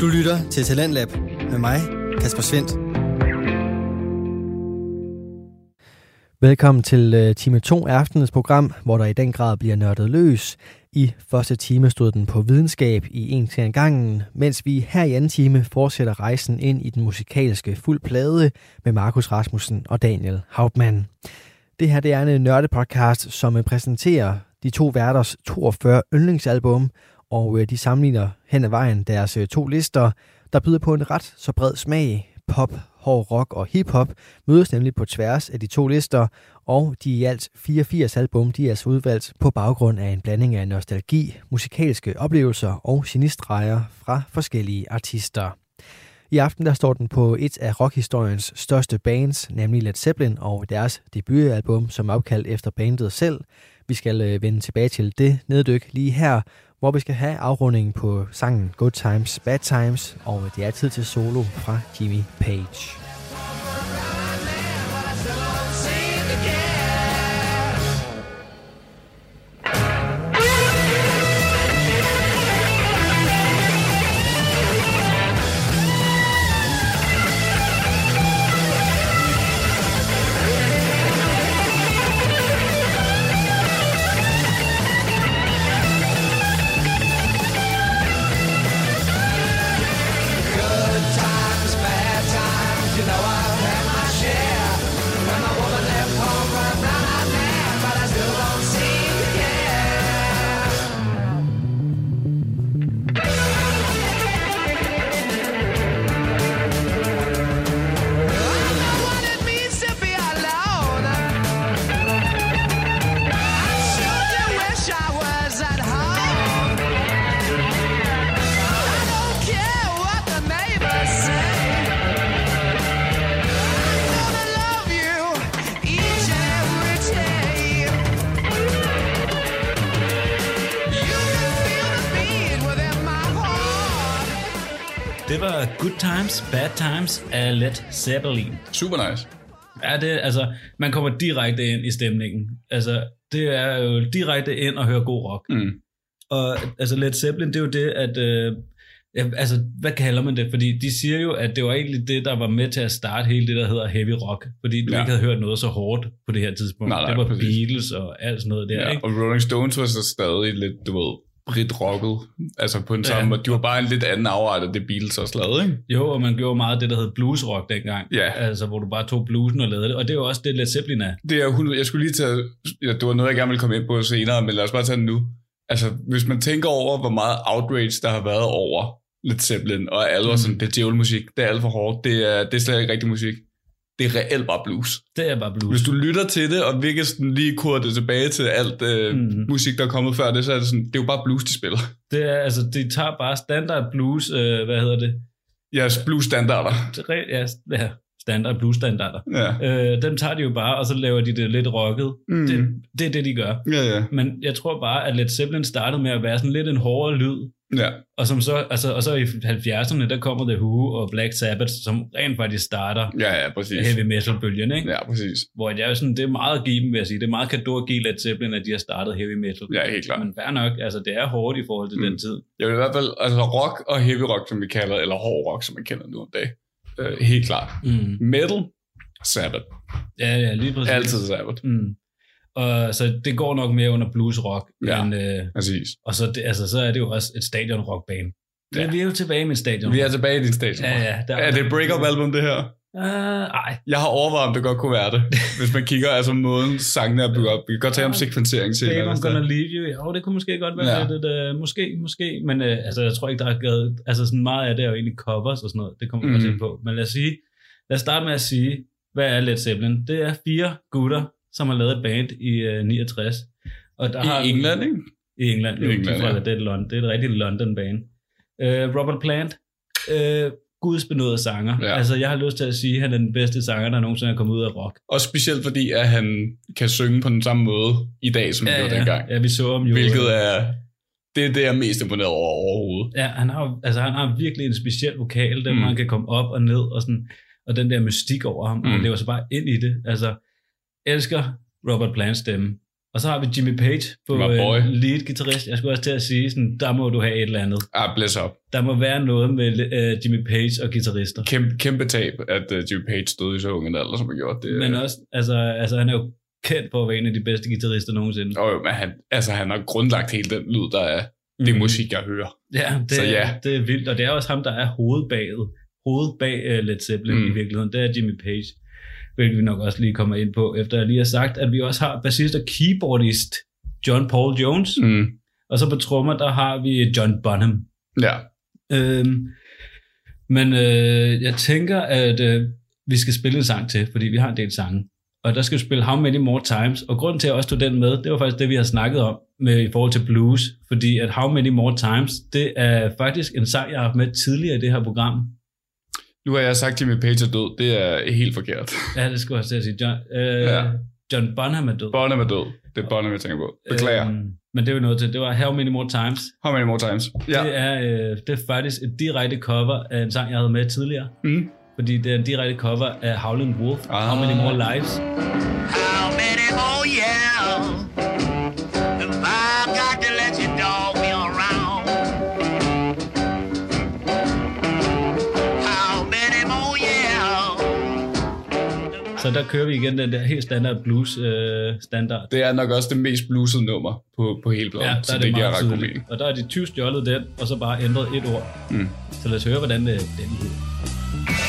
Du lytter til Talentlab med mig, Kasper Svendt. Velkommen til øh, time 2 af aftenens program, hvor der i den grad bliver nørdet løs. I første time stod den på videnskab i en til en gangen, mens vi her i anden time fortsætter rejsen ind i den musikalske fuld plade med Markus Rasmussen og Daniel Hauptmann. Det her det er en nørdepodcast, som præsenterer de to værters 42 yndlingsalbum, og øh, de sammenligner hen ad vejen deres øh, to lister, der byder på en ret så bred smag. Pop, hård rock og hiphop mødes nemlig på tværs af de to lister, og de i alt 84 album de er altså udvalgt på baggrund af en blanding af nostalgi, musikalske oplevelser og genistreger fra forskellige artister. I aften der står den på et af rockhistoriens største bands, nemlig Led Zeppelin og deres debutalbum, som er opkaldt efter bandet selv. Vi skal øh, vende tilbage til det neddyk lige her, hvor vi skal have afrundingen på sangen Good Times, Bad Times, og det er tid til solo fra Jimmy Page. Times, Bad Times af Led Zeppelin. Super nice. Ja, det, altså, man kommer direkte ind i stemningen. Altså, det er jo direkte ind og høre god rock. Mm. Og altså, Led Zeppelin, det er jo det, at... Øh, altså, hvad kalder man det? Fordi de siger jo, at det var egentlig det, der var med til at starte hele det, der hedder heavy rock. Fordi du ja. ikke havde hørt noget så hårdt på det her tidspunkt. Nej, nej, det var præcis. Beatles og alt sådan noget der, Ja, ikke? og Rolling Stones var så stadig lidt, du ved, Brit rocket. Altså på en Ja. samme måde. De var bare en lidt anden afart af det Beatles også lavede, ikke? Jo, og man gjorde meget det, der hed bluesrock dengang. Ja. Altså, hvor du bare tog bluesen og lavede det. Og det er jo også det, Led Zeppelin er. Det er 100, jeg skulle lige tage, ja, det var noget, jeg gerne ville komme ind på senere, men lad os bare tage det nu. Altså, hvis man tænker over, hvor meget outrage, der har været over Led Zeppelin, og alle var Mm. sådan, det er djævelmusik, det er alt for hårdt, det er, det er slet ikke rigtig musik. Det er reelt bare blues. Det er bare blues. Hvis du lytter til det, og virkelig sådan lige kurder det tilbage til alt øh, mm. musik, der er kommet før det, så er det sådan, det er jo bare blues, de spiller. Det er, altså, de tager bare standard blues, øh, hvad hedder det? Jeres blues-standarder. Det er re- Ja, ja standard blues standarder. Ja. Øh, dem tager de jo bare, og så laver de det lidt rocket. Mm. Det, det er det, de gør. Ja, ja. Men jeg tror bare, at Led Zeppelin startede med at være sådan lidt en hårdere lyd. Ja, Og, som så, altså, og så i 70'erne, der kommer The Who og Black Sabbath, som rent faktisk starter ja, ja præcis. heavy metal-bølgen, ikke? Ja, præcis. Hvor jeg er sådan, det er meget at give dem, vil jeg sige. Det er meget kado at give Led Zeppelin, at de har startet heavy metal. Ja, helt klart. Men fair nok, altså det er hårdt i forhold til mm. den tid. Jeg vil i hvert fald, altså rock og heavy rock, som vi kalder, eller hård rock, som man kender nu om dagen. Øh, helt klart. Mm. Metal, Sabbath. Ja, ja, lige præcis. Altid Sabbath. Mm. Og så det går nok mere under blues rock. Ja. Men, øh, Præcis. og så, det, altså, så er det jo også et stadion rock band. Ja. Ja. Vi er jo tilbage med stadion. Vi er tilbage i din station. Ja, ja. Der, Er det et break-up album, det her? Uh, ej, Jeg har overvejet, om det godt kunne være det. Hvis man kigger altså måden sangene er bygget op. Vi kan godt tale om sekvensering Babe, senere. I'm gonna leave you. Jo, det kunne måske godt være Ja. ja. lidt, uh, måske, måske, men uh, altså, jeg tror ikke, der er gået, altså sådan meget af det er jo egentlig covers og sådan noget, det kommer vi Mhm. også ind på. Men lad os sige, lad os starte med at sige, hvad er Led Zeppelin? Det er fire gutter, som har lavet et band i uh, 69. Og der har I England, ikke? I England, I jo, England, de ja. det, er London, det er et rigtigt London-band. Uh, Robert Plant, uh, gudsbenåede sanger. Ja. Altså, jeg har lyst til at sige, at han er den bedste sanger, der nogensinde er kommet ud af rock. Og specielt fordi, at han kan synge på den samme måde i dag, som han gjorde dengang. ja, vi så ham jo. Hvilket er, det er det, jeg er mest imponeret over overhovedet. Ja, han har, altså, han har virkelig en speciel vokal, der Mm. man kan komme op og ned, og, sådan, og den der mystik over ham, mm. og han lever sig bare ind i det. Altså, elsker Robert Plants stemme. Og så har vi Jimmy Page på uh, lead guitarist. Jeg skulle også til at sige, sådan, der må du have et eller andet. Ah, bless up. Der må være noget med uh, Jimmy Page og guitarister. Kæmpe, kæmpe tab, at uh, Jimmy Page stod i så ung en alder, som han gjorde. Det, Men også, altså, altså han er jo kendt for at være en af de bedste guitarister nogensinde. Og jo, men han, altså, han har grundlagt hele den lyd, der er det Mhm. musik, jeg hører. Ja, det, Så ja. det er vildt. Og det er også ham, der er hovedbaget. Hovedet bag uh, Led Zeppelin Mm. mm. i virkeligheden. Det er Jimmy Page. Hvilket vi nok også lige kommer ind på, efter jeg lige har sagt, at vi også har bassist og keyboardist John Paul Jones. Mm. Og så på trommer, der har vi John Bonham. Ja. Øhm, men øh, jeg tænker, at øh, vi skal spille en sang til, fordi vi har en del sange. Og der skal vi spille How Many More Times. Og grunden til, at jeg også tog den med, det var faktisk det, vi har snakket om med, i forhold til blues. Fordi at How Many More Times, det er faktisk en sang, jeg har haft med tidligere i det her program. Nu har jeg sagt, at Jimmy Page er død. Det er helt forkert. Ja, det skulle jeg til at sige. John, øh, Ja. John Bonham er død. Bonham er død. Det er Bonham, jeg tænker på. Beklager. Øhm, men det er jo noget til. Det var How Many More Times. How many more times? Ja. Det, er, øh, det er faktisk et direkte cover af en sang, jeg havde med tidligere. Mm. Fordi det er en direkte cover af Howling Wolf. Ah. How Many More Lives. How many more years der kører vi igen den der helt standard blues øh, standard. Det er nok også det mest bluesede nummer på, på hele pladen. Ja, der så er det, det, giver ret god mening. Og der er de 20 stjålet den, og så bare ændret et ord. Mm. Så lad os høre, hvordan øh, den lyder.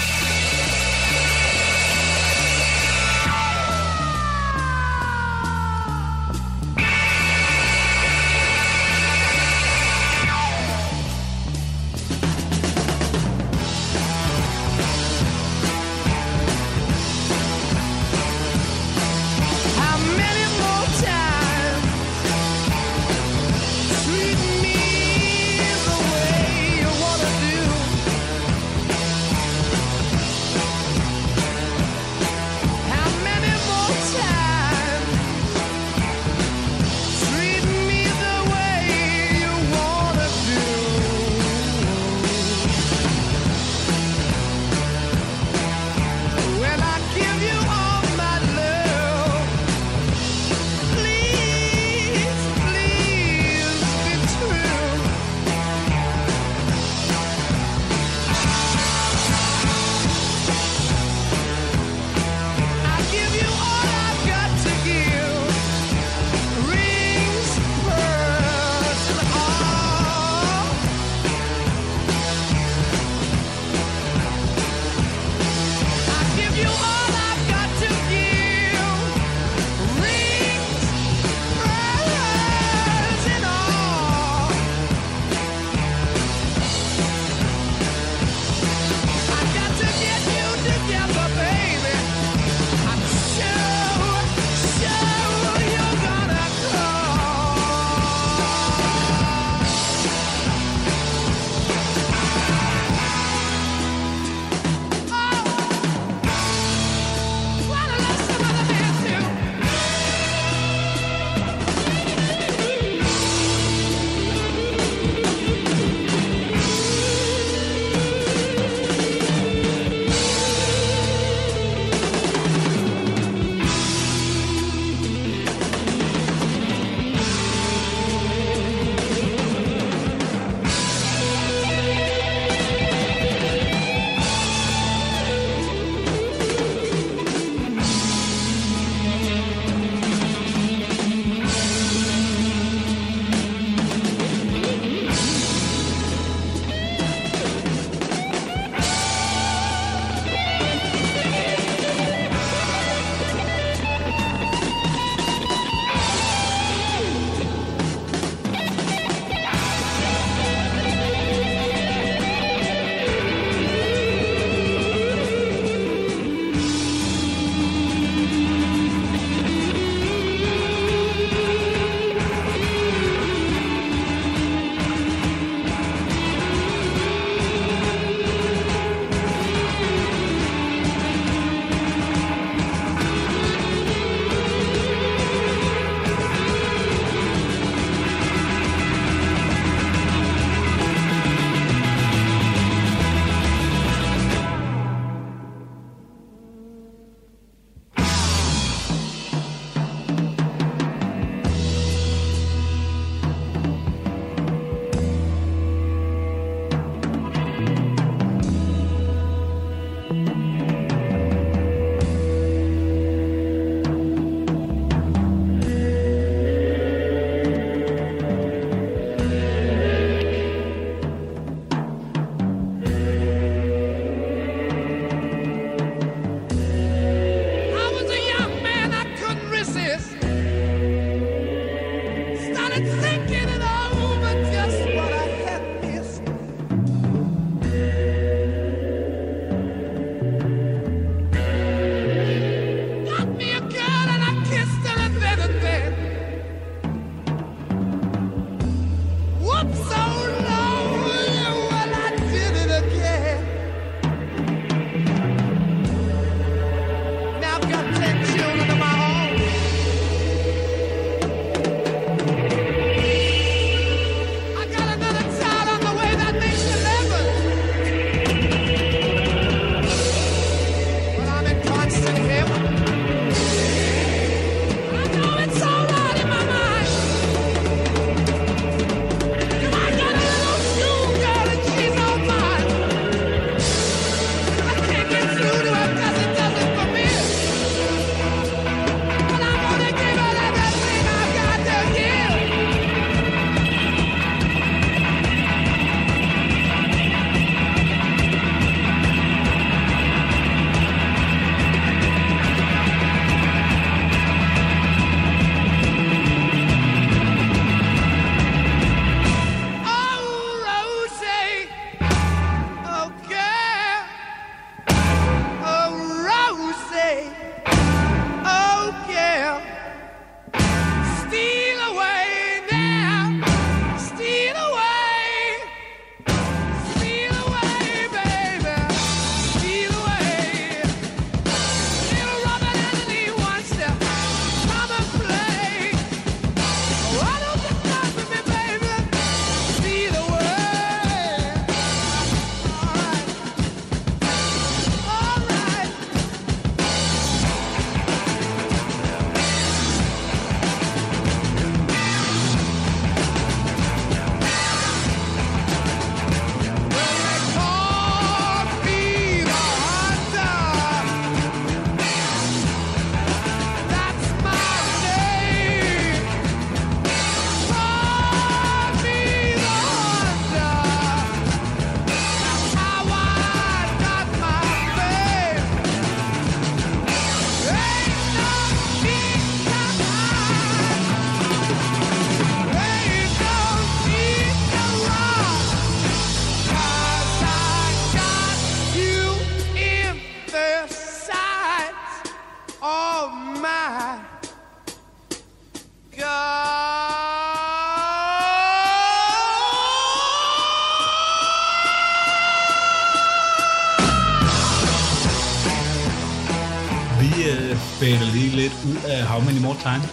Time.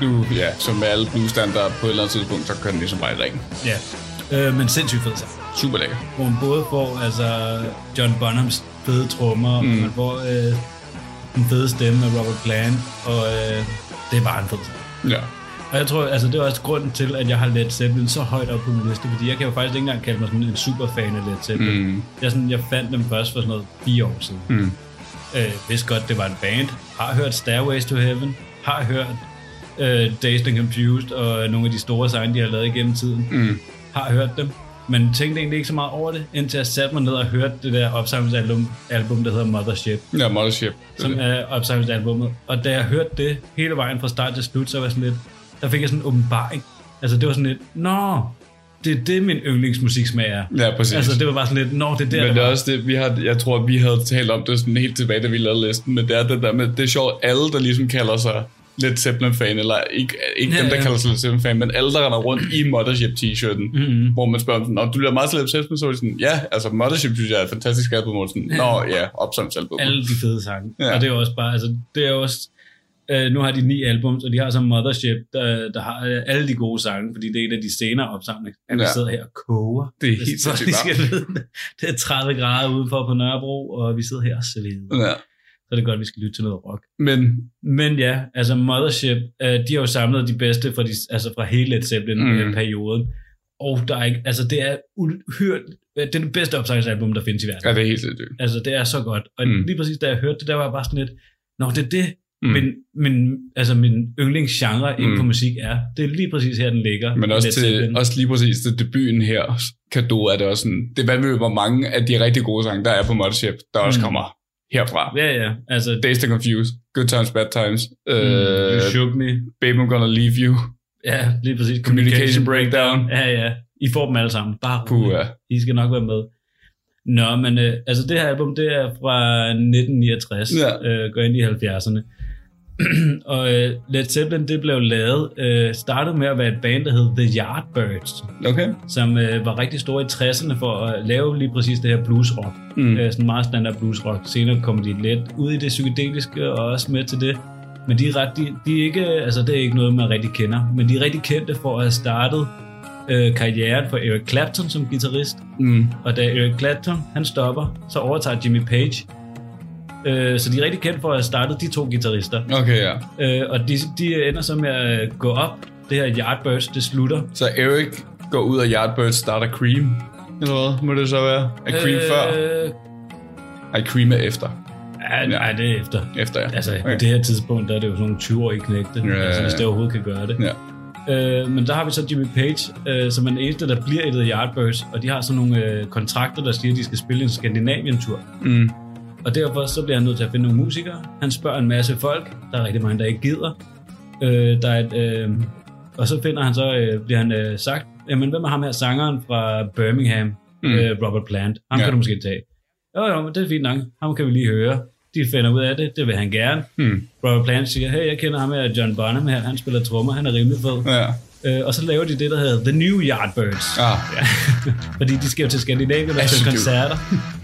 Du, ja, som med alle bluesstandard på et eller andet tidspunkt, så kan den ligesom bare i ringen. Ja. Øh, men sindssygt fed sang. Super lækker. Hvor man både får altså, John Bonhams fede trommer, mm. og man får øh, den fede stemme af Robert Plant, og øh, det er bare en fed sang. Ja. Og jeg tror, altså det er også grunden til, at jeg har Led Zeppelin så højt op på min liste, fordi jeg kan jo faktisk ikke engang kalde mig sådan en superfan af Led Zeppelin. Mm. Jeg, sådan, jeg fandt dem først for sådan noget fire år siden. Mm. Øh, vidste godt, det var en band. Har hørt Stairways to Heaven. Har hørt øh, Dazed and Confused og nogle af de store sange, de har lavet igennem tiden. Mm. Har hørt dem. Men tænkte egentlig ikke så meget over det, indtil jeg satte mig ned og hørte det der opsamlingsalbum, album, der hedder Mothership, Ja, Mothership. som er opsamlingsalbummet. Og da jeg hørte det hele vejen fra start til slut, så var sådan lidt, der fik jeg sådan en åbenbaring. Altså det var sådan lidt, nå, det er det, min yndlingsmusiksmag er. Ja, præcis. Altså det var bare sådan lidt, nå, det er der, Men det er også det, vi har, jeg tror, vi havde talt om det sådan helt tilbage, da vi lavede listen, men det er det der med, det er sjovt, alle, der ligesom kalder sig lidt Zeppelin-fan, eller ikke, ikke Ja, dem, der ja. kalder sig lidt Zeppelin-fan, men alle, der render rundt i Mothership-t-shirten, Mhm. hvor man spørger dem du lyder meget til Led Zeppelin, så sådan, ja, altså Mothership synes jeg er et fantastisk album, og sådan, Nå ja, opsamlingsalbum. alle de fede sange. Ja. Ja. Og det er også bare, altså, det er også, øh, nu har de ni albums, og de har så Mothership, der, der har øh, alle de gode sange, fordi det er en af de senere opsamlinger. At vi Ja. sidder her og koger. Det er helt sindssygt det er 30 grader udenfor på Nørrebro, og vi sidder her og sveder. Ja. Så er det godt, at vi skal lytte til noget rock. Men, Men ja, altså Mothership, øh, de har jo samlet de bedste fra, de, altså fra hele Led Mm. Zeppelin-perioden. Og der er ikke, altså det er uhyrt, det er det bedste opsamlingsalbum, der findes i verden. ja, det er helt sindssygt. Altså, det er så godt. Og Mm. mm. lige præcis da jeg hørte det, der var jeg bare sådan lidt, Nå, det er det, Mm. mm. min, min, altså min yndlingsgenre mm. inden Mm. for musik er. Det er lige præcis her, den ligger. Men også, til, også lige præcis til debuten her, kado er det også sådan, det er vanvittigt, hvor mange af de rigtig gode sange, der er på Mothership, der også Mm. kommer herfra. Ja, ja. Altså, Dazed and Confused, Good Times, Bad Times, mm, uh, You Shook Me. Baby I'm Gonna Leave You, Ja, lige præcis. Communication Breakdown. Ja, ja. I får dem alle sammen. Bare Puh, ja. I skal nok være med. Nå, men øh, altså det her album, det er fra 1969, Ja. øh, går ind i 70'erne. og øh, Led Zeppelin, det blev lavet, øh, startede med at være et band, der hed The Yardbirds, Okay. som øh, var rigtig store i 60'erne for at lave lige præcis det her bluesrock. Mm. Øh, sådan meget standard bluesrock. Senere kom de lidt ud i det psykedeliske og også med til det. Men de er, ret, de, de er ikke, altså det er ikke noget, man rigtig kender, men de er rigtig kendte for at have startet øh, karrieren for Eric Clapton som guitarist. Mm. Og da Eric Clapton han stopper, så overtager Jimmy Page. Øh, så de er rigtig kendt for at have startet de to guitarister. Okay, ja. Øh, og de, de ender så med at gå op. Det her Yardbirds, det slutter. Så Eric går ud af Yardbirds, starter Cream, eller hvad må det så være? Er Cream øh... før? Ej, Cream er efter. ja, nej, det er efter. Efter, ja. Altså, okay. på det her tidspunkt, der er det jo sådan nogle 20-årige knægte, Ja, ja, altså, hvis ja. det overhovedet kan gøre det. Ja. Øh, men der har vi så Jimmy Page, øh, som er den eneste, der bliver i The Yardbirds, og de har sådan nogle øh, kontrakter, der siger, at de skal spille en Skandinavien-tur. Mm. Og derfor så bliver han nødt til at finde nogle musikere. Han spørger en masse folk. Der er rigtig mange, der ikke gider. Øh, der er et, øh, og så finder han så, øh, bliver han øh, sagt, jamen hvem er ham her sangeren fra Birmingham, Mm. øh, Robert Plant? Ham ja. kan du måske tage. Jo jo, men det er fint nok. Ham kan vi lige høre. De finder ud af det, det vil han gerne. Mm. Robert Plant siger, hey, jeg kender ham her, John Bonham her, han spiller trommer, han er rimelig fed. Ja. Øh, og så laver de det, der hedder The New Yardbirds. Ah, Ja. Fordi de skal jo til Skandinavien og til koncerter.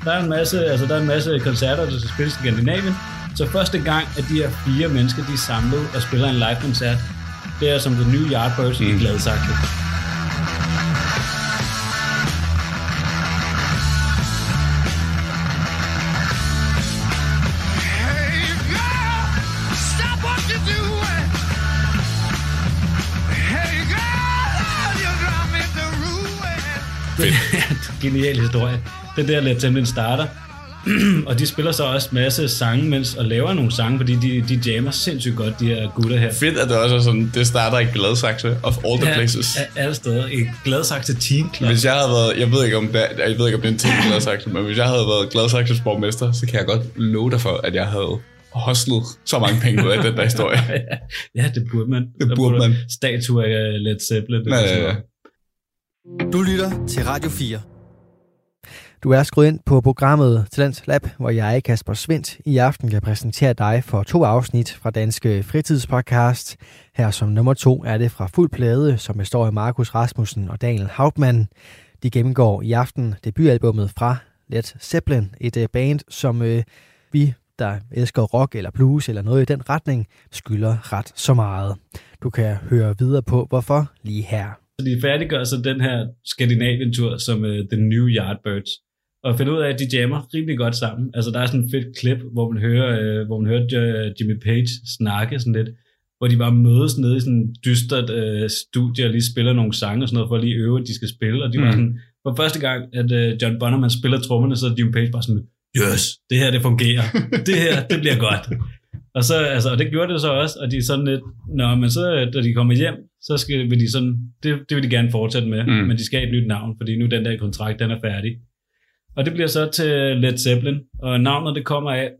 Der er en masse, altså der er en masse koncerter, der skal spilles i Skandinavien. Så første gang, at de her fire mennesker, de er samlet og spiller en live-koncert, det er som The New Yardbirds mm. i. Gladsaxe. Genial historie. Det er der, Led Zeppelin starter. og de spiller så også masse sange, mens og laver nogle sange, fordi de, de jammer sindssygt godt, de her gutter her. fedt, at det også er sådan, det starter i Gladsaxe of all the places. Ja, alle steder. I Gladsaxe Teen Club. Hvis jeg havde været, jeg ved ikke om det, jeg ved ikke om det er en ting i Gladsaxe, men hvis jeg havde været Gladsaxes borgmester, så kan jeg godt love dig for, at jeg havde hostlet så mange penge ud af den der historie. ja, det burde man. Det Der burde man. Statue af Led Zeppelin. Ja, ja, ja. Du lytter til Radio 4. Du er skruet ind på programmet Talents Lab, hvor jeg, Kasper Svendt, i aften kan præsentere dig for to afsnit fra Danske Fritidspodcast. Her som nummer to er det fra Fuld Plade, som består af Markus Rasmussen og Daniel Hauptmann. De gennemgår i aften debutalbummet fra Led Zeppelin, et øh, band, som øh, vi der elsker rock eller blues eller noget i den retning, skylder ret så meget. Du kan høre videre på, hvorfor lige her. De færdiggør så den her Skandinavien-tur som uh, The New Yardbirds. Og finder ud af, at de jammer rimelig godt sammen. Altså der er sådan et fedt klip, hvor man hører, uh, hvor man hører uh, Jimmy Page snakke sådan lidt, hvor de bare mødes nede i sådan en dystert uh, studie og lige spiller nogle sange og sådan noget, for at lige øve, at de skal spille. Og de mm. var sådan, for første gang, at uh, John Bonham spiller trommerne, så er Jimmy Page bare sådan, yes, det her det fungerer. det her, det bliver godt. Og, så, altså, og det gjorde det så også, og de er sådan lidt, nå, men så, da de kommer hjem, så skal, vil de sådan, det, det vil de gerne fortsætte med, mm. men de skal have et nyt navn, fordi nu den der kontrakt, den er færdig. Og det bliver så til Led Zeppelin, og navnet det kommer af,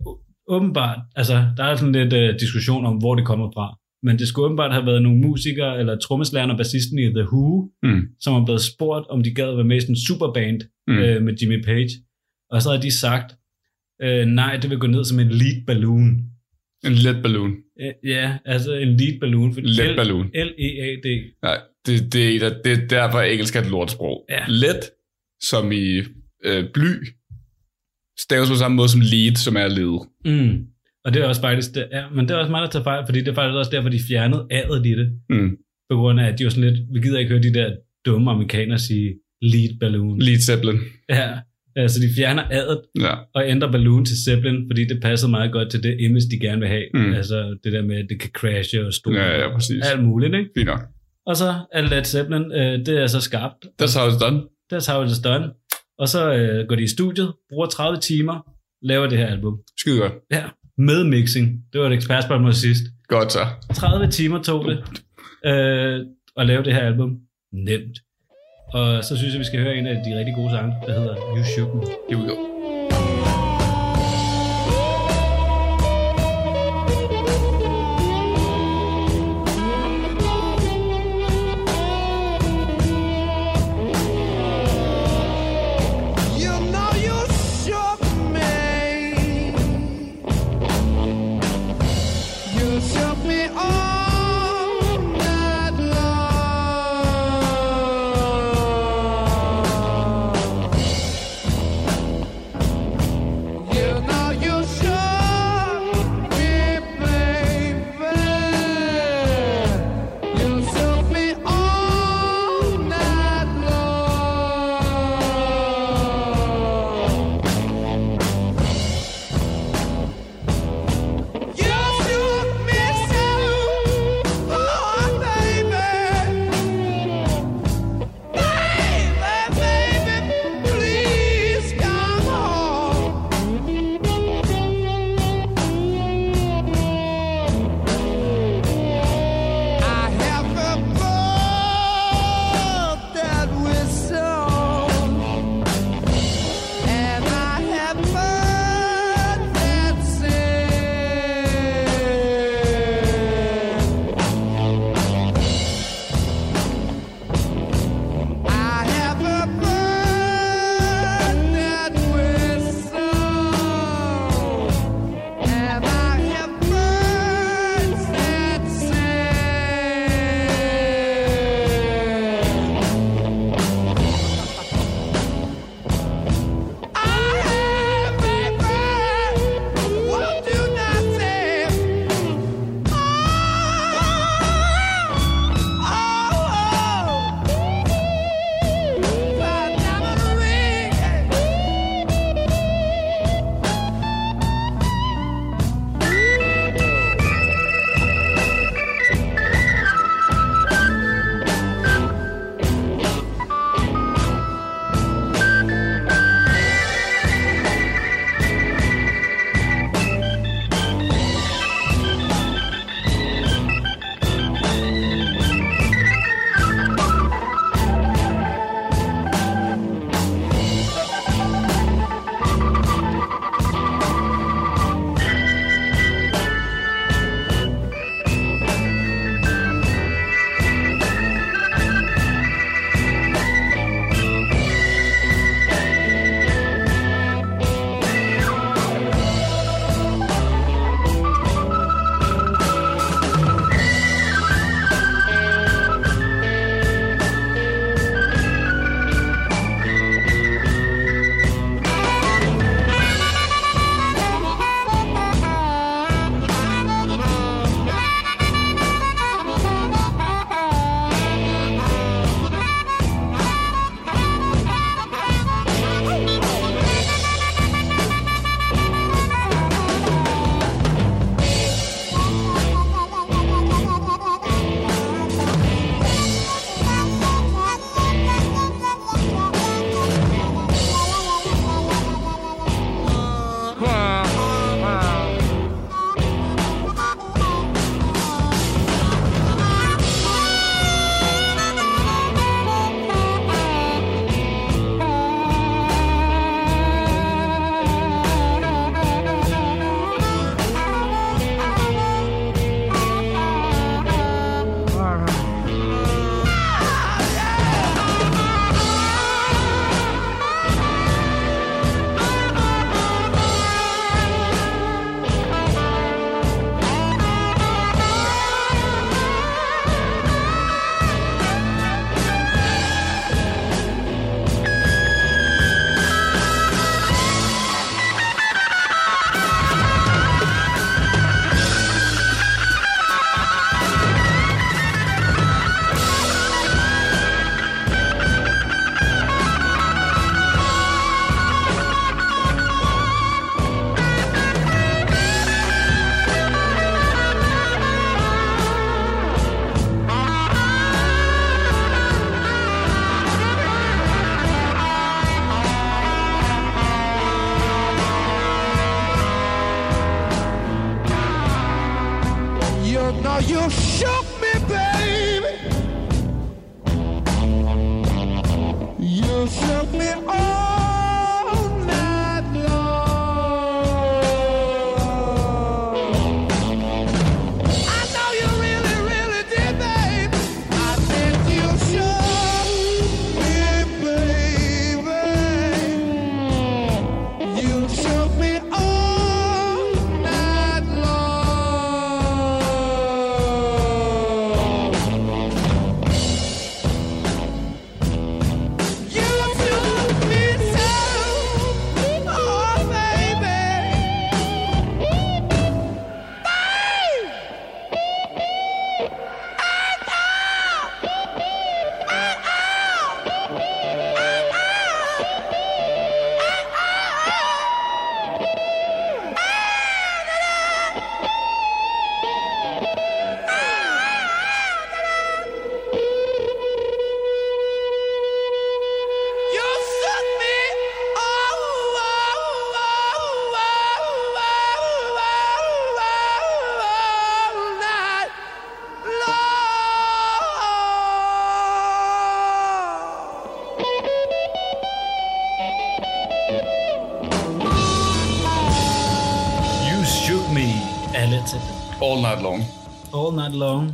åbenbart, altså der er sådan lidt uh, diskussion om, hvor det kommer fra, men det skulle åbenbart have været nogle musikere, eller trommeslageren og bassisten i The Who, Mm. som har blevet spurgt, om de gad være med i sådan en superband Mm. øh, med Jimmy Page. Og så har de sagt, øh, nej, det vil gå ned som en lead balloon. En let balloon. Øh, ja, altså en lead balloon. fordi Let L- balloon. L-E-A-D. Nej, det, det, er det er derfor engelsk er et lortsprog. Ja. Let, som i øh, bly, staves på samme måde som lead, som er led. Mm. Og det er også faktisk, det, ja, men det er også meget at tage fejl, fordi det er faktisk også derfor, de fjernede adet i det. Mm. På grund af, at de var sådan lidt, vi gider ikke høre de der dumme amerikanere sige lead balloon. Lead Zeppelin. Ja, altså de fjerner adet Ja. og ændrer balloon til Zeppelin, fordi det passede meget godt til det image, de gerne vil have. Mm. Altså det der med, at det kan crashe og stå Ja, ja, præcis. alt muligt, ikke? Fint nok. Og så er Led Zeppelin, øh, det er så skabt. That's how it's done. That's how it's done. Og så øh, går de i studiet, bruger 30 timer, laver det her album. Skide godt. Ja, med mixing. Det var et ekspertspørgsmål sidst. Godt så. 30 timer tog det øh, at lave det her album. Nemt. Og så synes jeg, vi skal høre en af de rigtig gode sange, der hedder You Shook Me. Here we go.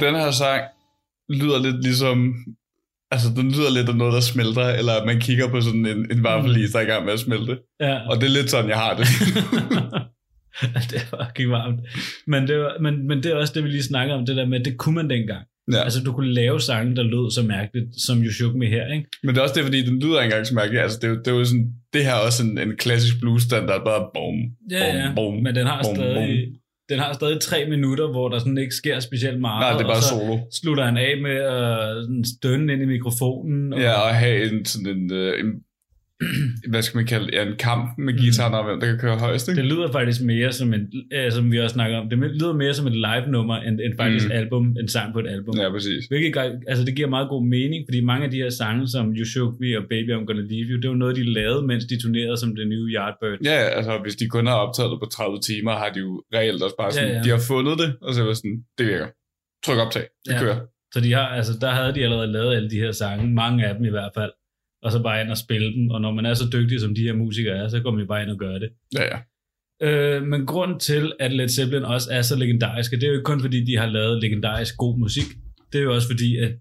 Den her sang lyder lidt ligesom... Altså, den lyder lidt af noget, der smelter, eller at man kigger på sådan en, en varmelis, der er i gang med at smelte. Ja. Og det er lidt sådan, jeg har det. det er fucking varmt. Men det, var, men, men det er også det, vi lige snakker om, det der med, at det kunne man dengang. ja. Altså, du kunne lave sange, der lød så mærkeligt, som You Shook Me her, ikke? Men det er også det, fordi den lyder engang så mærkeligt. Altså, det, er, jo- det er jo sådan, det her er også en, en klassisk blues standard, bare bom, Ja, bom, ja. bom, Men den har bom, stadig... Den har stadig tre minutter, hvor der sådan ikke sker specielt meget. Nej, det er bare solo. slutter han af med at sådan stønne ind i mikrofonen. Og, Ja, og have en sådan en, øh, en hvad skal man kalde det? Ja, en kamp med guitaren og hvem der kan køre højst, ikke? Det lyder faktisk mere som en, øh, som vi også snakker om, det lyder mere som et live-nummer, end, end faktisk Mm. album, en sang på et album. Ja, præcis. Hvilket gør, altså det giver meget god mening, fordi mange af de her sange, som You Shook Me og Baby I'm Gonna Leave You, det var noget, de lavede, mens de turnerede som det nye Yardbird. Ja, altså hvis de kun har optaget det på 30 timer, har de jo reelt også bare sådan, Ja, ja. de har fundet det, og så var sådan, det virker. Tryk optag, det Ja. kører. Så de har, altså, der havde de allerede lavet alle de her sange, mange af dem i hvert fald, og så bare ind og spille dem, og når man er så dygtig, som de her musikere er, så går man jo bare ind og gør det. Ja, ja. Øh, men grund til, at Led Zeppelin også er så legendariske, det er jo ikke kun fordi, de har lavet legendarisk god musik. Det er jo også fordi, at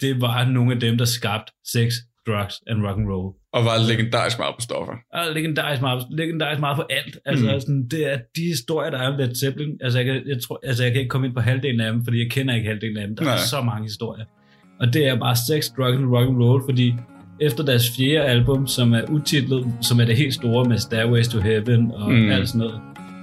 det var nogle af dem, der skabte sex, drugs and rock and roll. Og var legendarisk meget på stoffer. Og legendarisk meget, legendarisk meget på alt. Altså, mm. sådan, det er de historier, der er om Led Zeppelin. Altså jeg, kan, jeg, tror, altså, jeg kan ikke komme ind på halvdelen af dem, fordi jeg kender ikke halvdelen af dem. Der. Nej. er så mange historier. Og det er bare sex, drugs and rock and roll, fordi efter deres fjerde album, som er utitlet, som er det helt store med Stairways to Heaven og Mm. alt sådan noget,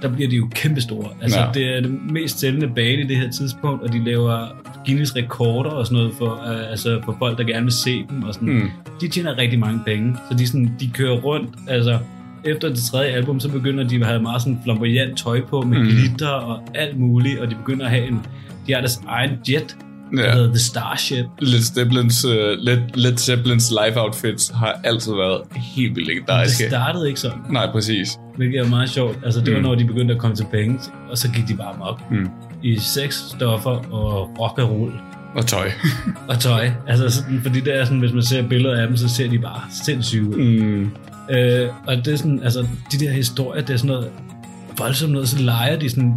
der bliver de jo kæmpestore. Altså, Ja. det er det mest sælgende bane i det her tidspunkt, og de laver Guinness rekorder og sådan noget for, uh, altså for folk, der gerne vil se dem. Og sådan. Mm. De tjener rigtig mange penge, så de, sådan, de kører rundt. Altså, efter det tredje album, så begynder de at have meget sådan flamboyant tøj på med mm. glitter og alt muligt, og de begynder at have en, de har deres egen jet, der Ja. hedder The Starship. Led Zeppelins, uh, Led, Led Zeppelins live outfits har altid været helt vildt Det legendariske. startede ikke sådan, Nej, præcis. hvilket er meget sjovt. Altså, det var, Mm. når de begyndte at komme til penge, og så gik de bare mok. Mm. I sex, stoffer og rock and roll. Og tøj. og tøj. Altså, sådan, fordi det er sådan, hvis man ser billeder af dem, så ser de bare sindssyge ud. Mm. Øh, og det er sådan, altså, de der historier, det er sådan noget voldsomt noget, så leger de sådan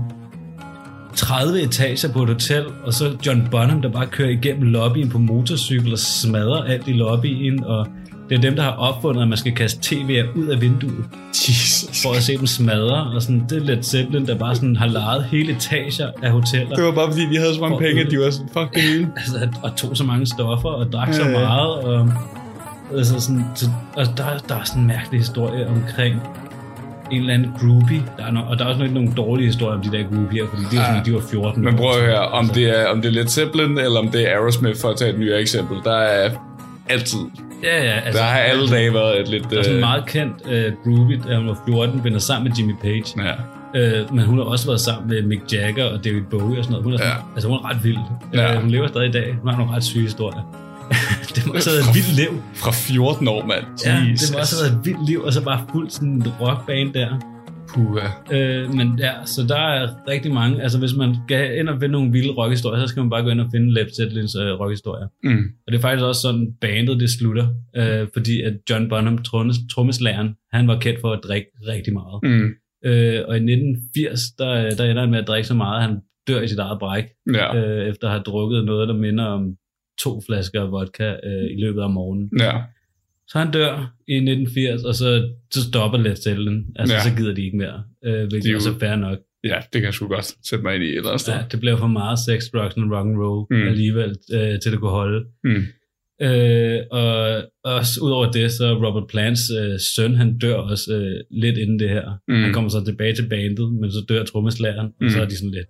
30 etager på et hotel, og så John Bonham, der bare kører igennem lobbyen på motorcykel og smadrer alt i lobbyen, og det er dem, der har opfundet, at man skal kaste TV'er ud af vinduet, Jesus. for at se dem smadre, og sådan, det er Led Zeppelin, der bare sådan har lejet hele etager af hoteller. Det var bare fordi, de havde så mange penge, at de var sådan, fuck det hele. altså, og tog så mange stoffer og drak så Ja, ja. meget. Og, altså sådan, så, og der, der er sådan en mærkelig historie omkring en eller anden groupie. Der er no, og der er også nogle, nogle dårlige historier om de der groupier, fordi det er sådan, Ja. at de var 14. Men prøv at høre, om Altså, det er, om det er Led Zeppelin, eller om det er Aerosmith, for at tage et nyt eksempel. Der er altid. Ja, ja. Altså, Der har alle dage været et lidt... Der er sådan en øh, meget kendt uh, groupie, da hun var 14, vender sammen med Jimmy Page. Ja. Uh, men hun har også været sammen med Mick Jagger og David Bowie og sådan noget. Hun er, sådan, Ja. altså, hun er ret vild. Ja. Uh, hun lever stadig i dag. Hun har nogle ret syge historier. det må også have været et vildt liv. Fra 14 år, mand. Ja, det må også have været et vildt liv, og så bare fuldt sådan en rockband der. Puha. Øh, men ja, så der er rigtig mange. Altså hvis man skal ind og finde nogle vilde rockhistorier, så skal man bare gå ind og finde Led Zeppelins øh, rockhistorier. Mm. Og det er faktisk også sådan, bandet det slutter, øh, fordi at John Bonham, trommes, trommeslæren, han var kendt for at drikke rigtig meget. Mm. Øh, og i 1980, der, der ender han med at drikke så meget, at han dør i sit eget bræk, Ja. øh, efter at have drukket noget, der minder om to flasker vodka øh, i løbet af morgenen. Ja. Så han dør i 1980, og så, så stopper Led Zeppelin. Altså, Ja. så gider de ikke mere, øh, hvilket De er jo- er fair nok. ja, det kan jeg sgu godt sætte mig ind i et eller andet sted. Ja, det blev for meget sex, drugs and rock and roll Mm. mm. alligevel, øh, til det kunne holde. Mm. Øh, og også udover det, så Robert Plants øh, søn, han dør også øh, lidt inden det her. Mm. Mm. Han kommer så tilbage til bandet, men så dør trommeslæren, mm. Mm. og så er de sådan lidt,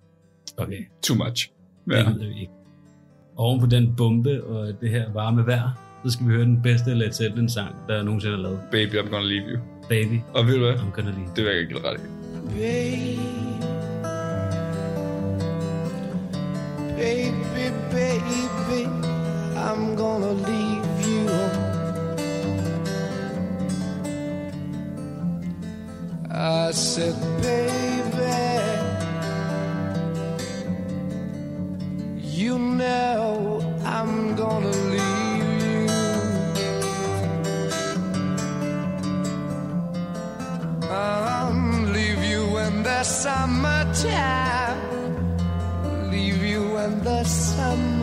okay, Too much. ja. Det vi ikke. Oven på den bombe og det her varme vejr, så skal vi høre den bedste Led Zeppelin sang, der nogensinde er lavet. Baby, I'm gonna leave you. Baby, Og ved du hvad? I'm gonna leave. Det vil jeg ikke ret i. Baby, baby, I'm gonna leave you. I said, baby, you know I'm gonna leave you. I'll leave you in the summertime leave you when the summer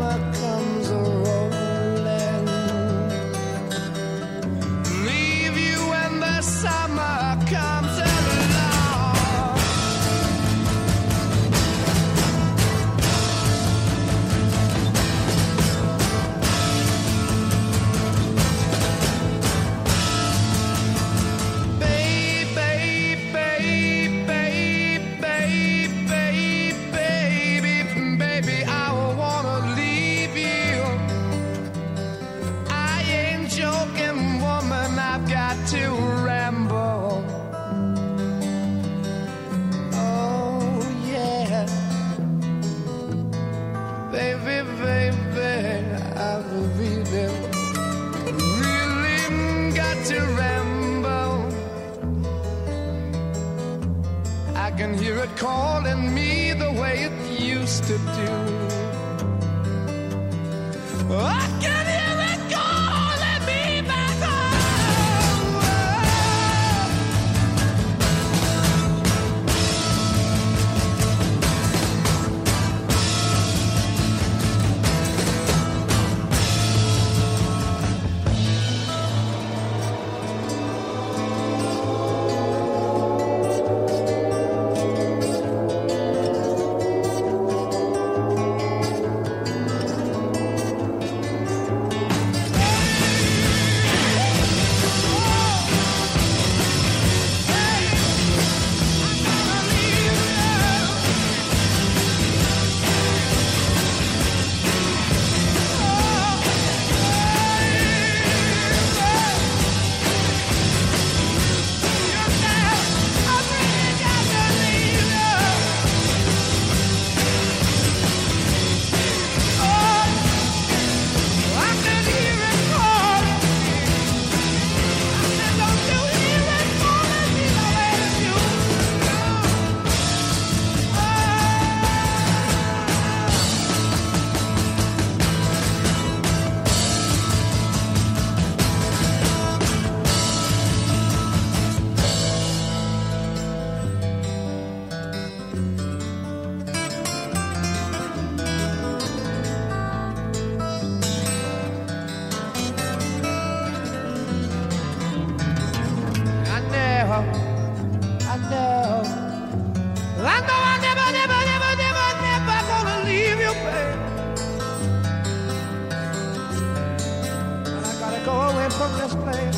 I go away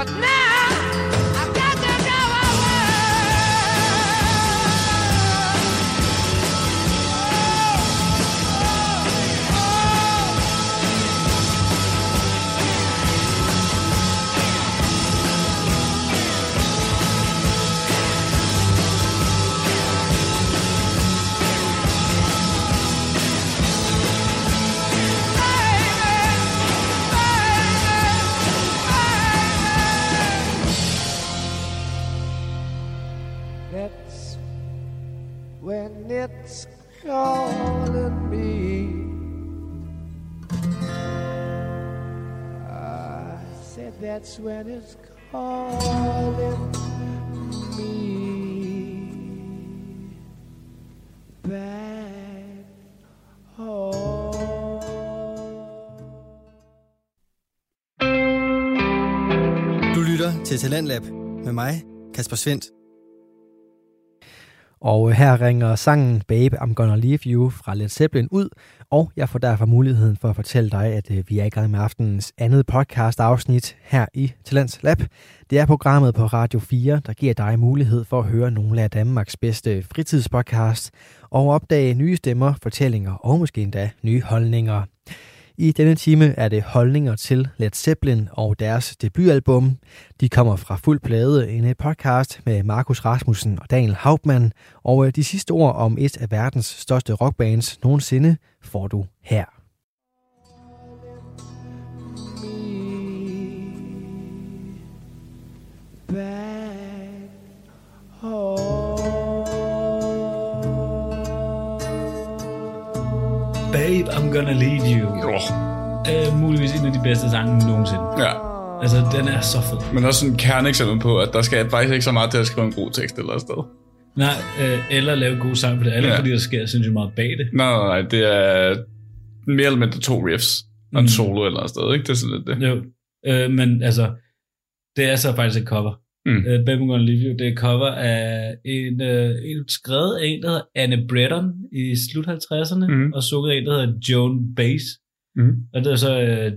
But now Talentlab med mig, Kasper Svendt. Og øh, her ringer sangen Babe, I'm Gonna Leave You fra Led Zeppelin ud, og jeg får derfor muligheden for at fortælle dig, at øh, vi er i gang med aftenens andet podcast afsnit her i Talents Lab. Det er programmet på Radio 4, der giver dig mulighed for at høre nogle af Danmarks bedste fritidspodcasts og opdage nye stemmer, fortællinger og måske endda nye holdninger. I denne time er det holdninger til Led Zeppelin og deres debutalbum. De kommer fra fuld plade, en øh, podcast med Markus Rasmussen og Daniel Hauptmann. Og øh, de sidste ord om et af verdens største rockbands nogensinde får du her. I'm gonna lead you. Jo. Øh, muligvis en af de bedste sange nogensinde. Ja. Altså, den er så fed. Men også sådan en kerneeksempel på, at der skal faktisk ikke så meget til at skrive en god tekst eller et sted. Nej, øh, eller lave gode sang på det. Eller Ja. ja. fordi der sker sindssygt meget bag det. Nej, nej, nej, det er mere eller mindre to riffs og en Mm. solo eller et sted, ikke? Det er sådan lidt det. Jo. Øh, men altså, det er så faktisk et cover. Mm. Øh, Baby Gonna Leave You, det er cover af en, øh, en skrevet af en, der hedder Anne Bretton i slut 50'erne, Mhm. og sunget af en, der hedder Joan Baez. Mm. Og det er så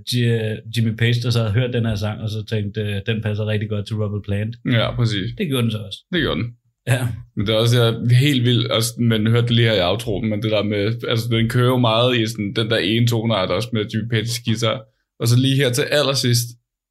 G- Jimmy Page, der så havde hørt den her sang, og så tænkte, øh, den passer rigtig godt til Robert Plant. Ja, præcis. Det gjorde den så også. Det gjorde den. Ja. Men det er også er helt vildt, også, men hørte det lige her i outroen, men det der med, altså den kører jo meget i sådan, den der ene toneart også med Jimmy Page's guitar, og så lige her til allersidst,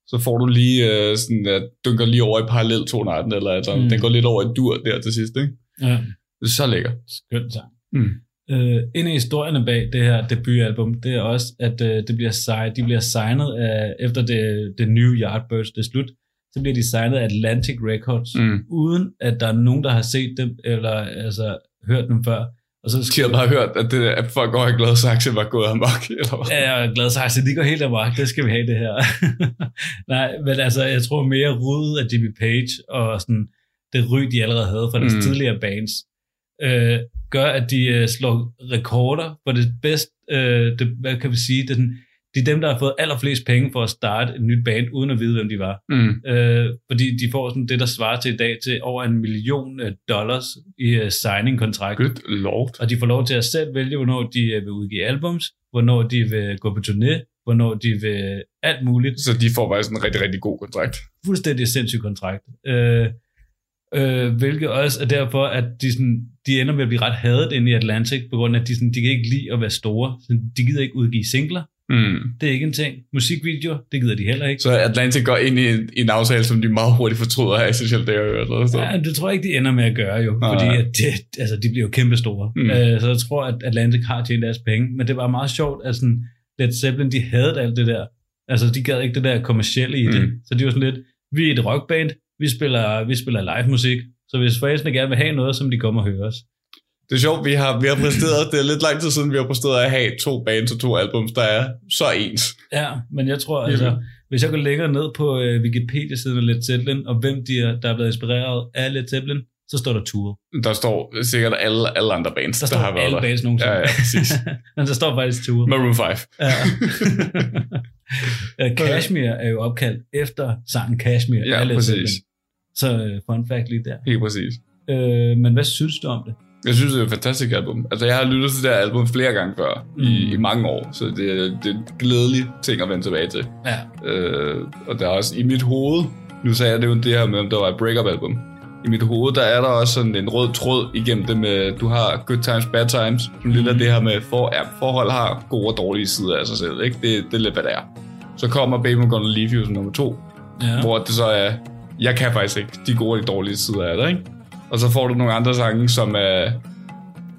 så får du lige øh, sådan, at dynker lige over i parallel tonearten, eller altså, mm. Den går lidt over i dur der til sidst, ikke? ja. Så lækker. Skøn sang. Mm. Øh, en af historierne bag det her debutalbum, det er også, at øh, det bliver sig, de bliver signet af, efter det, det nye Yardbirds, det er slut, så bliver de signet af Atlantic Records, Mm. uden at der er nogen, der har set dem, eller altså hørt dem før. Og så De har bare hørt, at, det, at folk over i Gladsaxe var gået amok, eller hvad? Ja, jeg glad sagt, at de går helt amok. Det skal vi have, det her. Nej, men altså, jeg tror mere ryddet af Jimmy Page og sådan, det ry, de allerede havde fra deres Mm. tidligere bands, øh, gør, at de øh, slår rekorder for det bedste, øh, det, hvad kan vi sige, det er, den, det er dem, der har fået allerflest penge for at starte et nyt band, uden at vide, hvem de var. Mm. Øh, fordi de får sådan det, der svarer til i dag til over en million øh, dollars i øh, signing-kontrakt. Good lord. Og de får lov til at selv vælge, hvornår de øh, vil udgive albums, hvornår de vil gå på turné, hvornår de vil alt muligt. Så de får faktisk en rigtig, rigtig god kontrakt. Fuldstændig sindssyg kontrakt. Øh, Øh, hvilket også er derfor, at de, sådan, de ender med at blive ret hadet inde i Atlantic, på grund af, at de, sådan, de kan ikke lide at være store. Så de gider ikke udgive singler. Mm. Det er ikke en ting. Musikvideoer, det gider de heller ikke. Så Atlantic går ind i en, i en aftale, som de meget hurtigt fortryder i Social Day eller. Så. Ja, det tror jeg ikke, de ender med at gøre jo, fordi at det, altså, de bliver jo kæmpe store. Mm. Øh, så jeg tror, at Atlantic har tjent deres penge, men det var meget sjovt, at sådan, Led Zeppelin, de havde alt det der. Altså, de gad ikke det der kommercielle i det. Mm. Så de var sådan lidt, vi er et rockband, vi spiller, vi spiller live musik, så hvis forældrene gerne vil have noget, så må de komme og høre os. Det er sjovt, vi har, vi har præsteret, det er lidt lang tid siden, vi har præsteret at have to bands og to albums, der er så ens. Ja, men jeg tror, altså, hvis jeg går længere ned på øh, Wikipedia-siden af Led Zeppelin, og hvem de er, der er blevet inspireret af Led Zeppelin, så står der Tour. Der står sikkert alle, alle andre bands, Der der, har været alle der. bands nogensinde. Ja, ja, præcis. men der står faktisk Tour. Maroon 5. Ja. Øh, Kashmir er jo opkaldt efter sangen Kashmir. Ja, præcis. Så øh, fun fact lige der. Helt præcis. Øh, men hvad synes du om det? Jeg synes, det er et fantastisk album. Altså, jeg har lyttet til det her album flere gange før, mm. i, Mm. i mange år, så det, er- det er en glædelig ting at vende tilbage til. Ja. Øh, og der er også i mit hoved, nu sagde jeg det jo det her med, om der var et breakup album. I mit hoved, der er der også sådan en rød tråd igennem det med, du har good times, bad times, som lidt af det her med, for, ja, forhold har gode og dårlige sider af sig selv, ikke? Det, det er lidt, hvad det er. Så kommer Baby I'm Gonna Leave You som nummer to, ja. hvor det så er, jeg kan faktisk ikke de gode og de dårlige sider af det, ikke? Og så får du nogle andre sange, som er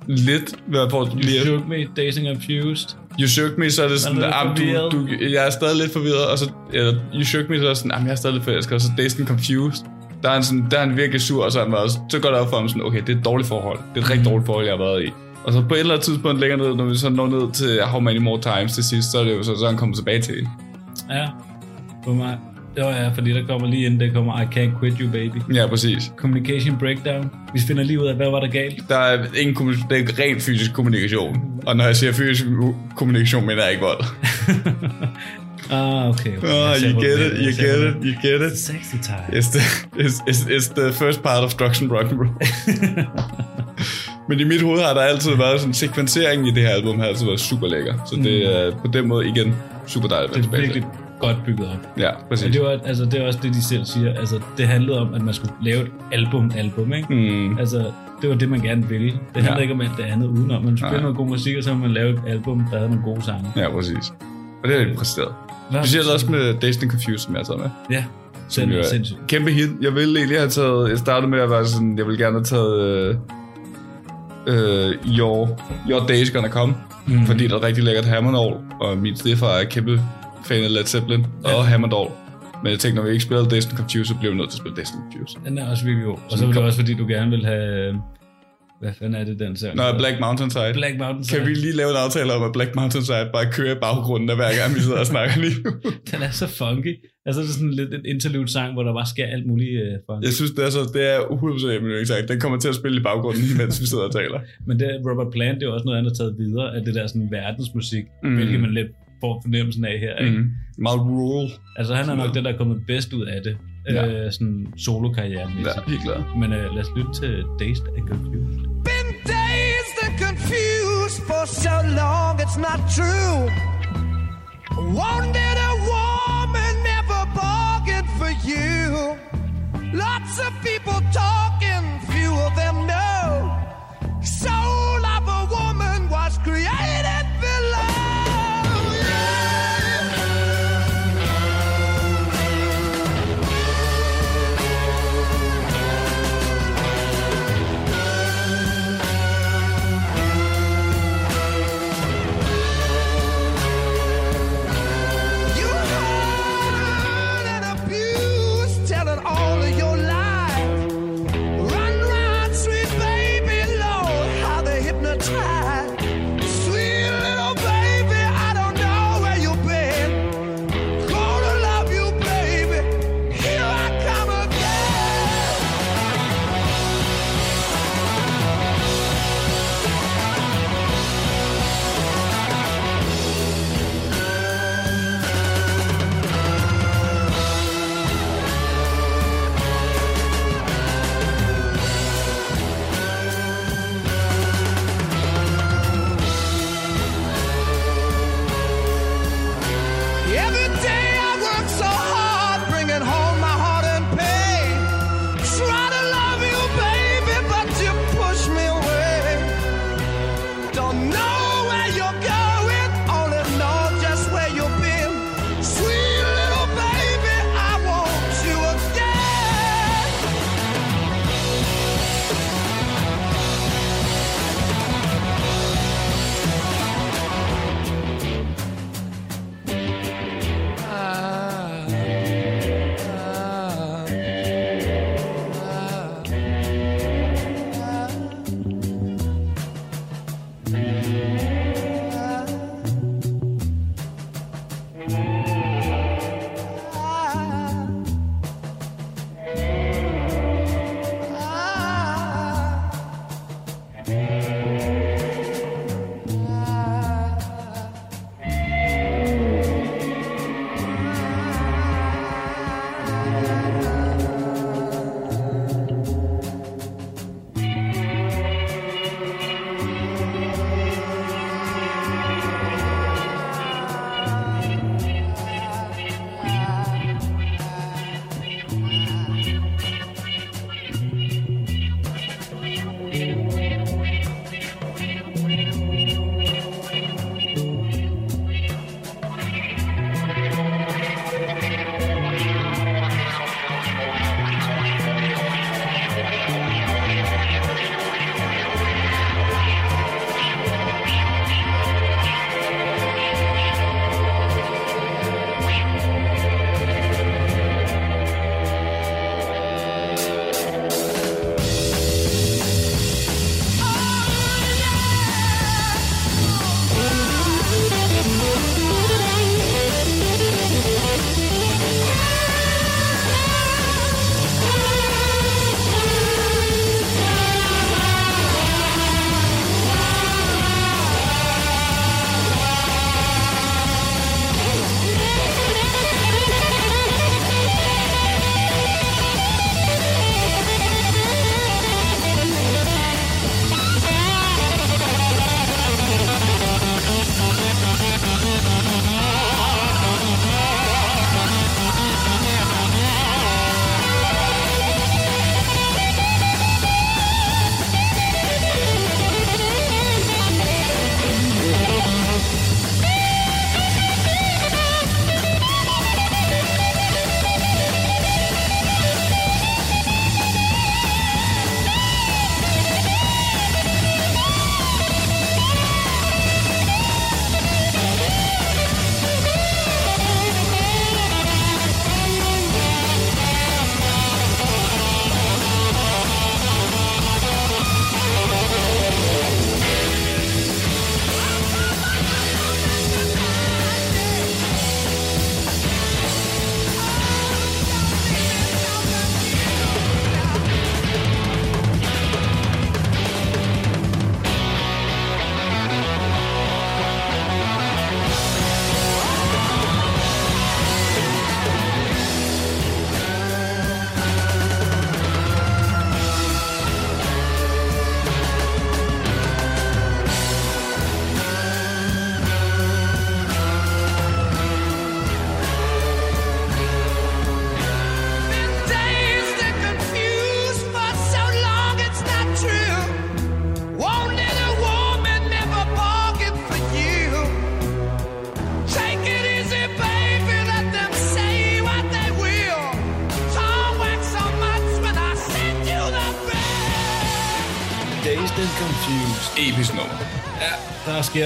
lidt, hvad du You lige shook me, dazing confused. You shook me, så er det sådan, ah, du, du, jeg er stadig lidt forvirret, og så, eller, you shook me, så er det sådan, ah, jeg er stadig lidt forelsket, og så Dazed Confused. Der er, en sådan, der er en virkelig sur, og så, er han været, så går det op for ham sådan, okay, det er et dårligt forhold. Det er et rigtig dårligt forhold, jeg har været i. Og så på et eller andet tidspunkt længere ned, når vi så når ned til How Many More Times til sidst, så er det jo så, så er han kommet tilbage til hende. Ja. For mig. Jo, ja, fordi der kommer lige inden, der kommer I can't quit you, baby. Ja, præcis. Communication breakdown. Vi finder lige ud af, hvad var der galt. Der er ingen kommunikation, det er rent fysisk kommunikation. Og når jeg siger fysisk kommunikation, mener jeg ikke vold. Ah, okay. okay. Oh, you get it, you get it, you get it. Sexy time. It's the, it's, it's, it's the first part of drugs and rock and roll. Men i mit hoved har der altid været sådan, sekvenseringen i det her album har altid været super lækker. Så det er på den måde igen super dejligt at Det være er tilbage virkelig godt bygget op. Ja, præcis. Men det var, altså, det er også det, de selv siger. Altså, det handlede om, at man skulle lave et album-album, ikke? Mm, Altså, det var det, man gerne ville. Det handler Ja. ikke om alt det andet udenom. Man spiller noget god musik, og så man lave et album, der havde nogle gode sange. ja, præcis. Og det er det præsteret. Hvad? Specielt også med Dazed and Confused, som jeg har taget med. Ja, den er sindssygt. Kæmpe hit. Jeg ville egentlig have taget... Jeg startede med at være sådan... Jeg ville gerne have taget... Øh, øh, Your, Your Days Gonna Come. Mm. Fordi der er rigtig lækkert Hammondall. Og min stefar er kæmpe fan af Led Zeppelin. Ja. Og Hammondall. Men jeg tænkte, når vi ikke spiller Dazed and Confused, så bliver vi nødt til at spille and Confused. Den er også god. Og så var det også, fordi du gerne vil have... øh, Hvad fanden er det, den sang? Nå, Black Mountain Side. Black Mountain Kan vi lige lave en aftale om, at Black Mountain Side bare kører i baggrunden af hver gang, vi sidder og snakker lige? Den er så funky. Altså, det er sådan lidt en interlude-sang, hvor der bare sker alt muligt uh, funky. Jeg synes, det er, så, det er 100% min yndlingssang. Den kommer til at spille i baggrunden, mens vi sidder og taler. Men det, Robert Plant, det er også noget andet taget videre af det der sådan verdensmusik, mm. hvilket man lidt får fornemmelsen af her. Ikke? Mm. Meget rural. Altså, han er nok den, der er kommet bedst ud af det. Ja. Øh, sådan solo-karrieren. Ja, helt klart. Men uh, lad os lytte til Dazed and Confused. Been dazed and confused for so long, it's not true. Wanted a woman, never bargained for you. Lots of people talking,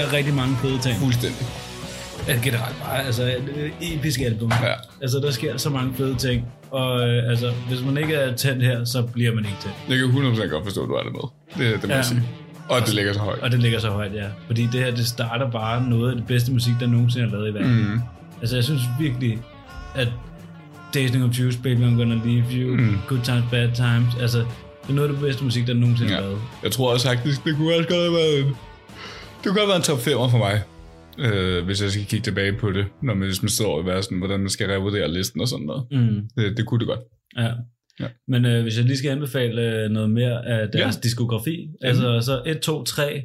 sker rigtig mange fede ting. Fuldstændig. Ja, generelt bare, altså øh, episk album. Ja. Altså, der sker så mange fede ting. Og øh, altså, hvis man ikke er tændt her, så bliver man ikke tændt. Jeg kan 100% godt forstå, at du er det med. Det, det må Ja. jeg sige. Og det ligger så højt. Og det ligger så højt, ja. Fordi det her, det starter bare noget af det bedste musik, der nogensinde er lavet i verden. Mm. Altså, jeg synes virkelig, at Dazed and Confused, Baby I'm Gonna Leave You, Mm. Good Times, Bad Times, altså, det er noget af det bedste musik, der nogensinde er Ja. lavet. Jeg tror også faktisk, det kunne også godt have været en, kunne godt være en top 5'er for mig. Øh, hvis jeg skal kigge tilbage på det, når man, hvis man står være sådan, hvordan man skal revurdere listen og sådan noget. Mm. Det, det kunne det godt. Ja. Ja. Men øh, hvis jeg lige skal anbefale øh, noget mere af deres Ja. diskografi, altså så 1, 2, 3,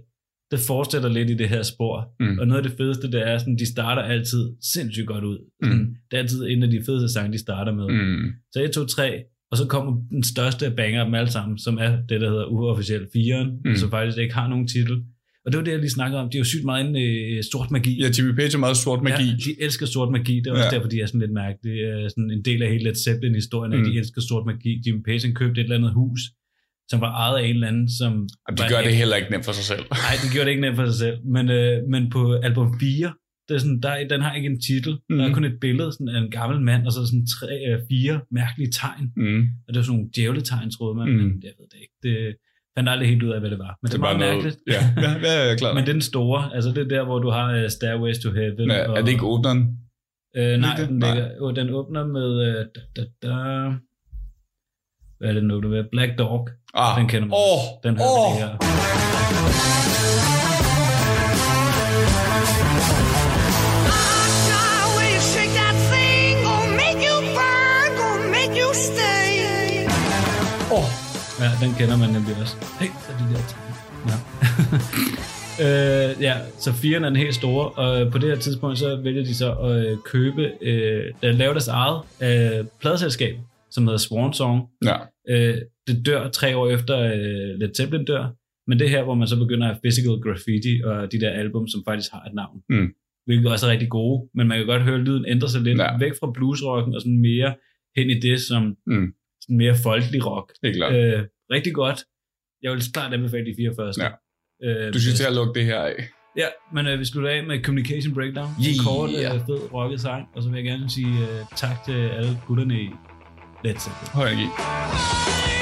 det fortsætter lidt i det her spor. Mm. Og noget af det fedeste, det er, sådan, de starter altid sindssygt godt ud. Sådan, Mm. Det er altid en af de fedeste sange, de starter med. Mm. Så 1, 2, 3, og så kommer den største banger af dem alle sammen, som er det, der hedder uofficielt 4'eren, Mm. mm. som faktisk ikke har nogen titel. Og det var det, jeg lige snakkede om. De er jo sygt meget i øh, sort magi. Ja, Jimmy Page er meget sort magi. Ja, de elsker sort magi. Det er også Ja. derfor, de er sådan lidt mærkelige. Det er sådan en del af hele Led Zeppelin-historien, mm. Mm. at de elsker sort magi. Jimmy Page han købte et eller andet hus, som var ejet af en eller anden, som... Og de gør en- det heller ikke nemt for sig selv. Nej, det gjorde det ikke nemt for sig selv. Men, øh, men på album 4, det er sådan, der, er- den har ikke en titel. Mm. Der er Mhm. kun et billede sådan, af en gammel mand, og så er der sådan tre, øh, fire mærkelige tegn. Mm. Og det var sådan nogle djævletegn, troede man, Mm. mm. men jeg ved det ikke. Det fandt aldrig helt ud af, hvad det var. Men det, det var meget mærkeligt. Ja, ja, ja, ja klart. men det den store. Altså det er der, hvor du har uh, Stairways to Heaven. Ja, er det ikke åbneren? Øh, nej, det? den, Nej. ligger, jo, den åbner med... Øh, da, da, da, hvad er det nu, du ved? Black Dog. Ah, Den kender man. Åh, Den hører vi lige her. Den kender man nemlig også. Hey, så de der. Ja. øh, ja, så firen er den helt store, og på det her tidspunkt, så vælger de så at øh, købe, øh, at lave deres eget øh, pladeselskab, som hedder Swan Song. Ja. Øh, det dør tre år efter øh, Led Zeppelin dør, men det er her, hvor man så begynder at physical graffiti og de der album, som faktisk har et navn. Mm. Hvilket også er rigtig gode, men man kan godt høre, at lyden ændrer sig lidt Ja. væk fra bluesrocken og sådan mere hen i det, som Mm. sådan mere folkelig rock. Helt klart. Øh, rigtig godt. Jeg vil klart anbefale de fire første. Ja. Øh, Du skal til at lukke det her af. Ja, men øh, vi slutter af med Communication Breakdown. En Yeah. kort, øh, fed rocket sang. Og så vil jeg gerne sige øh, tak til alle gutterne i Led Zeppelin. Høj energi.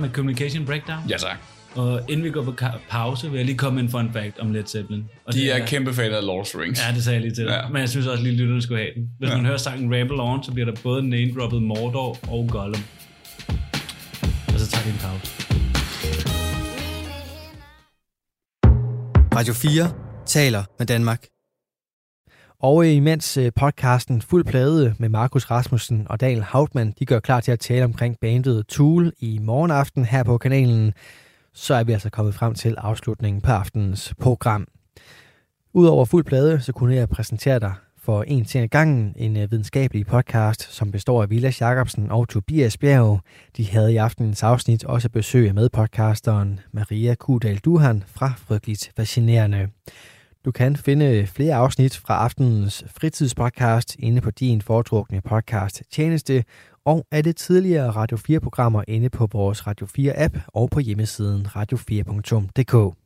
Med Communication Breakdown? Ja, tak. Og inden vi går på pause, vil jeg lige komme med en fun fact om Led Zeppelin. Og De det er kæmpe fan af Lord of the Rings. Ja, det sagde jeg lige til dig. Ja. Men jeg synes også lige, at lytterne skulle have den. Hvis Ja. man hører sangen Ramble On, så bliver der både name-droppet Mordor og Gollum. Og så tager vi en pause. Radio 4 taler med Danmark. Og øh, imens øh, podcasten Fuld Plade med Markus Rasmussen og Daniel Hautmann, de gør klar til at tale omkring bandet Tool i morgenaften her på kanalen, så er vi altså kommet frem til afslutningen på aftenens program. Udover Fuld Plade, så kunne jeg præsentere dig for en ting ad gangen, en øh, videnskabelig podcast, som består af Vilas Jacobsen og Tobias Bjerg. De havde i aftenens afsnit også besøg med podcasteren Maria Kudal Duhan fra Frygteligt Fascinerende. Du kan finde flere afsnit fra aftenens fritidspodcast inde på din foretrukne podcast tjeneste, og af det tidligere Radio 4-programmer inde på vores Radio 4-app og på hjemmesiden radio4.dk.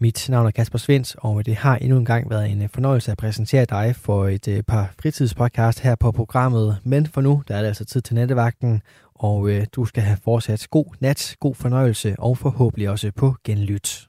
Mit navn er Kasper Svens, og det har endnu en gang været en fornøjelse at præsentere dig for et øh, par fritidspodcast her på programmet. Men for nu, der er det altså tid til nattevagten, og øh, du skal have fortsat god nat, god fornøjelse og forhåbentlig også på genlyt.